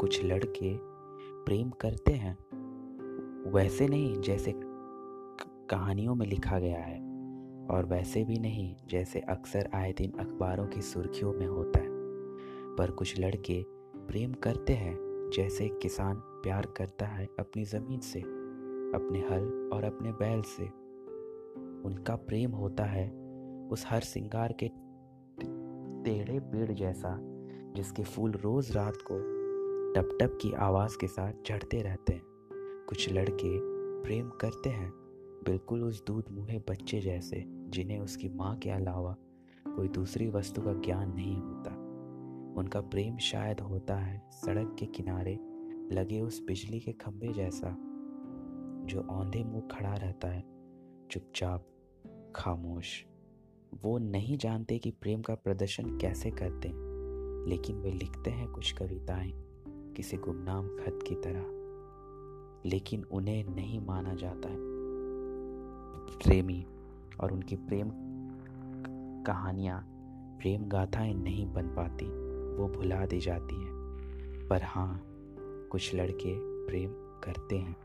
कुछ लड़के प्रेम करते हैं। वैसे नहीं जैसे कहानियों में लिखा गया है और वैसे भी नहीं जैसे अक्सर आए दिन अखबारों की सुर्खियों में होता है। पर कुछ लड़के प्रेम करते हैं जैसे किसान प्यार करता है अपनी ज़मीन से, अपने हल और अपने बैल से। उनका प्रेम होता है उस हर सिंगार के टेढ़े पेड़ जैसा जिसके फूल रोज़ रात को टप टप की आवाज़ के साथ चढ़ते रहते हैं। कुछ लड़के प्रेम करते हैं, बिल्कुल उस दूध मुहे बच्चे जैसे, जिन्हें उसकी माँ के अलावा कोई दूसरी वस्तु का ज्ञान नहीं होता। उनका प्रेम शायद होता है सड़क के किनारे लगे उस बिजली के खंभे जैसा, जो औंधे मुँह खड़ा रहता है, चुपचाप, खामोश। वो नहीं जानते कि प्रेम का प्रदर्शन कैसे करते हैं, लेकिन वे लिखते हैं कुछ कविताएँ। किसी गुमनाम खत की तरह, लेकिन उन्हें नहीं माना जाता है। प्रेमी और उनकी प्रेम कहानियाँ, प्रेम गाथाएँ नहीं बन पाती, वो भुला दी जाती हैं। पर हाँ कुछ लड़के प्रेम करते हैं।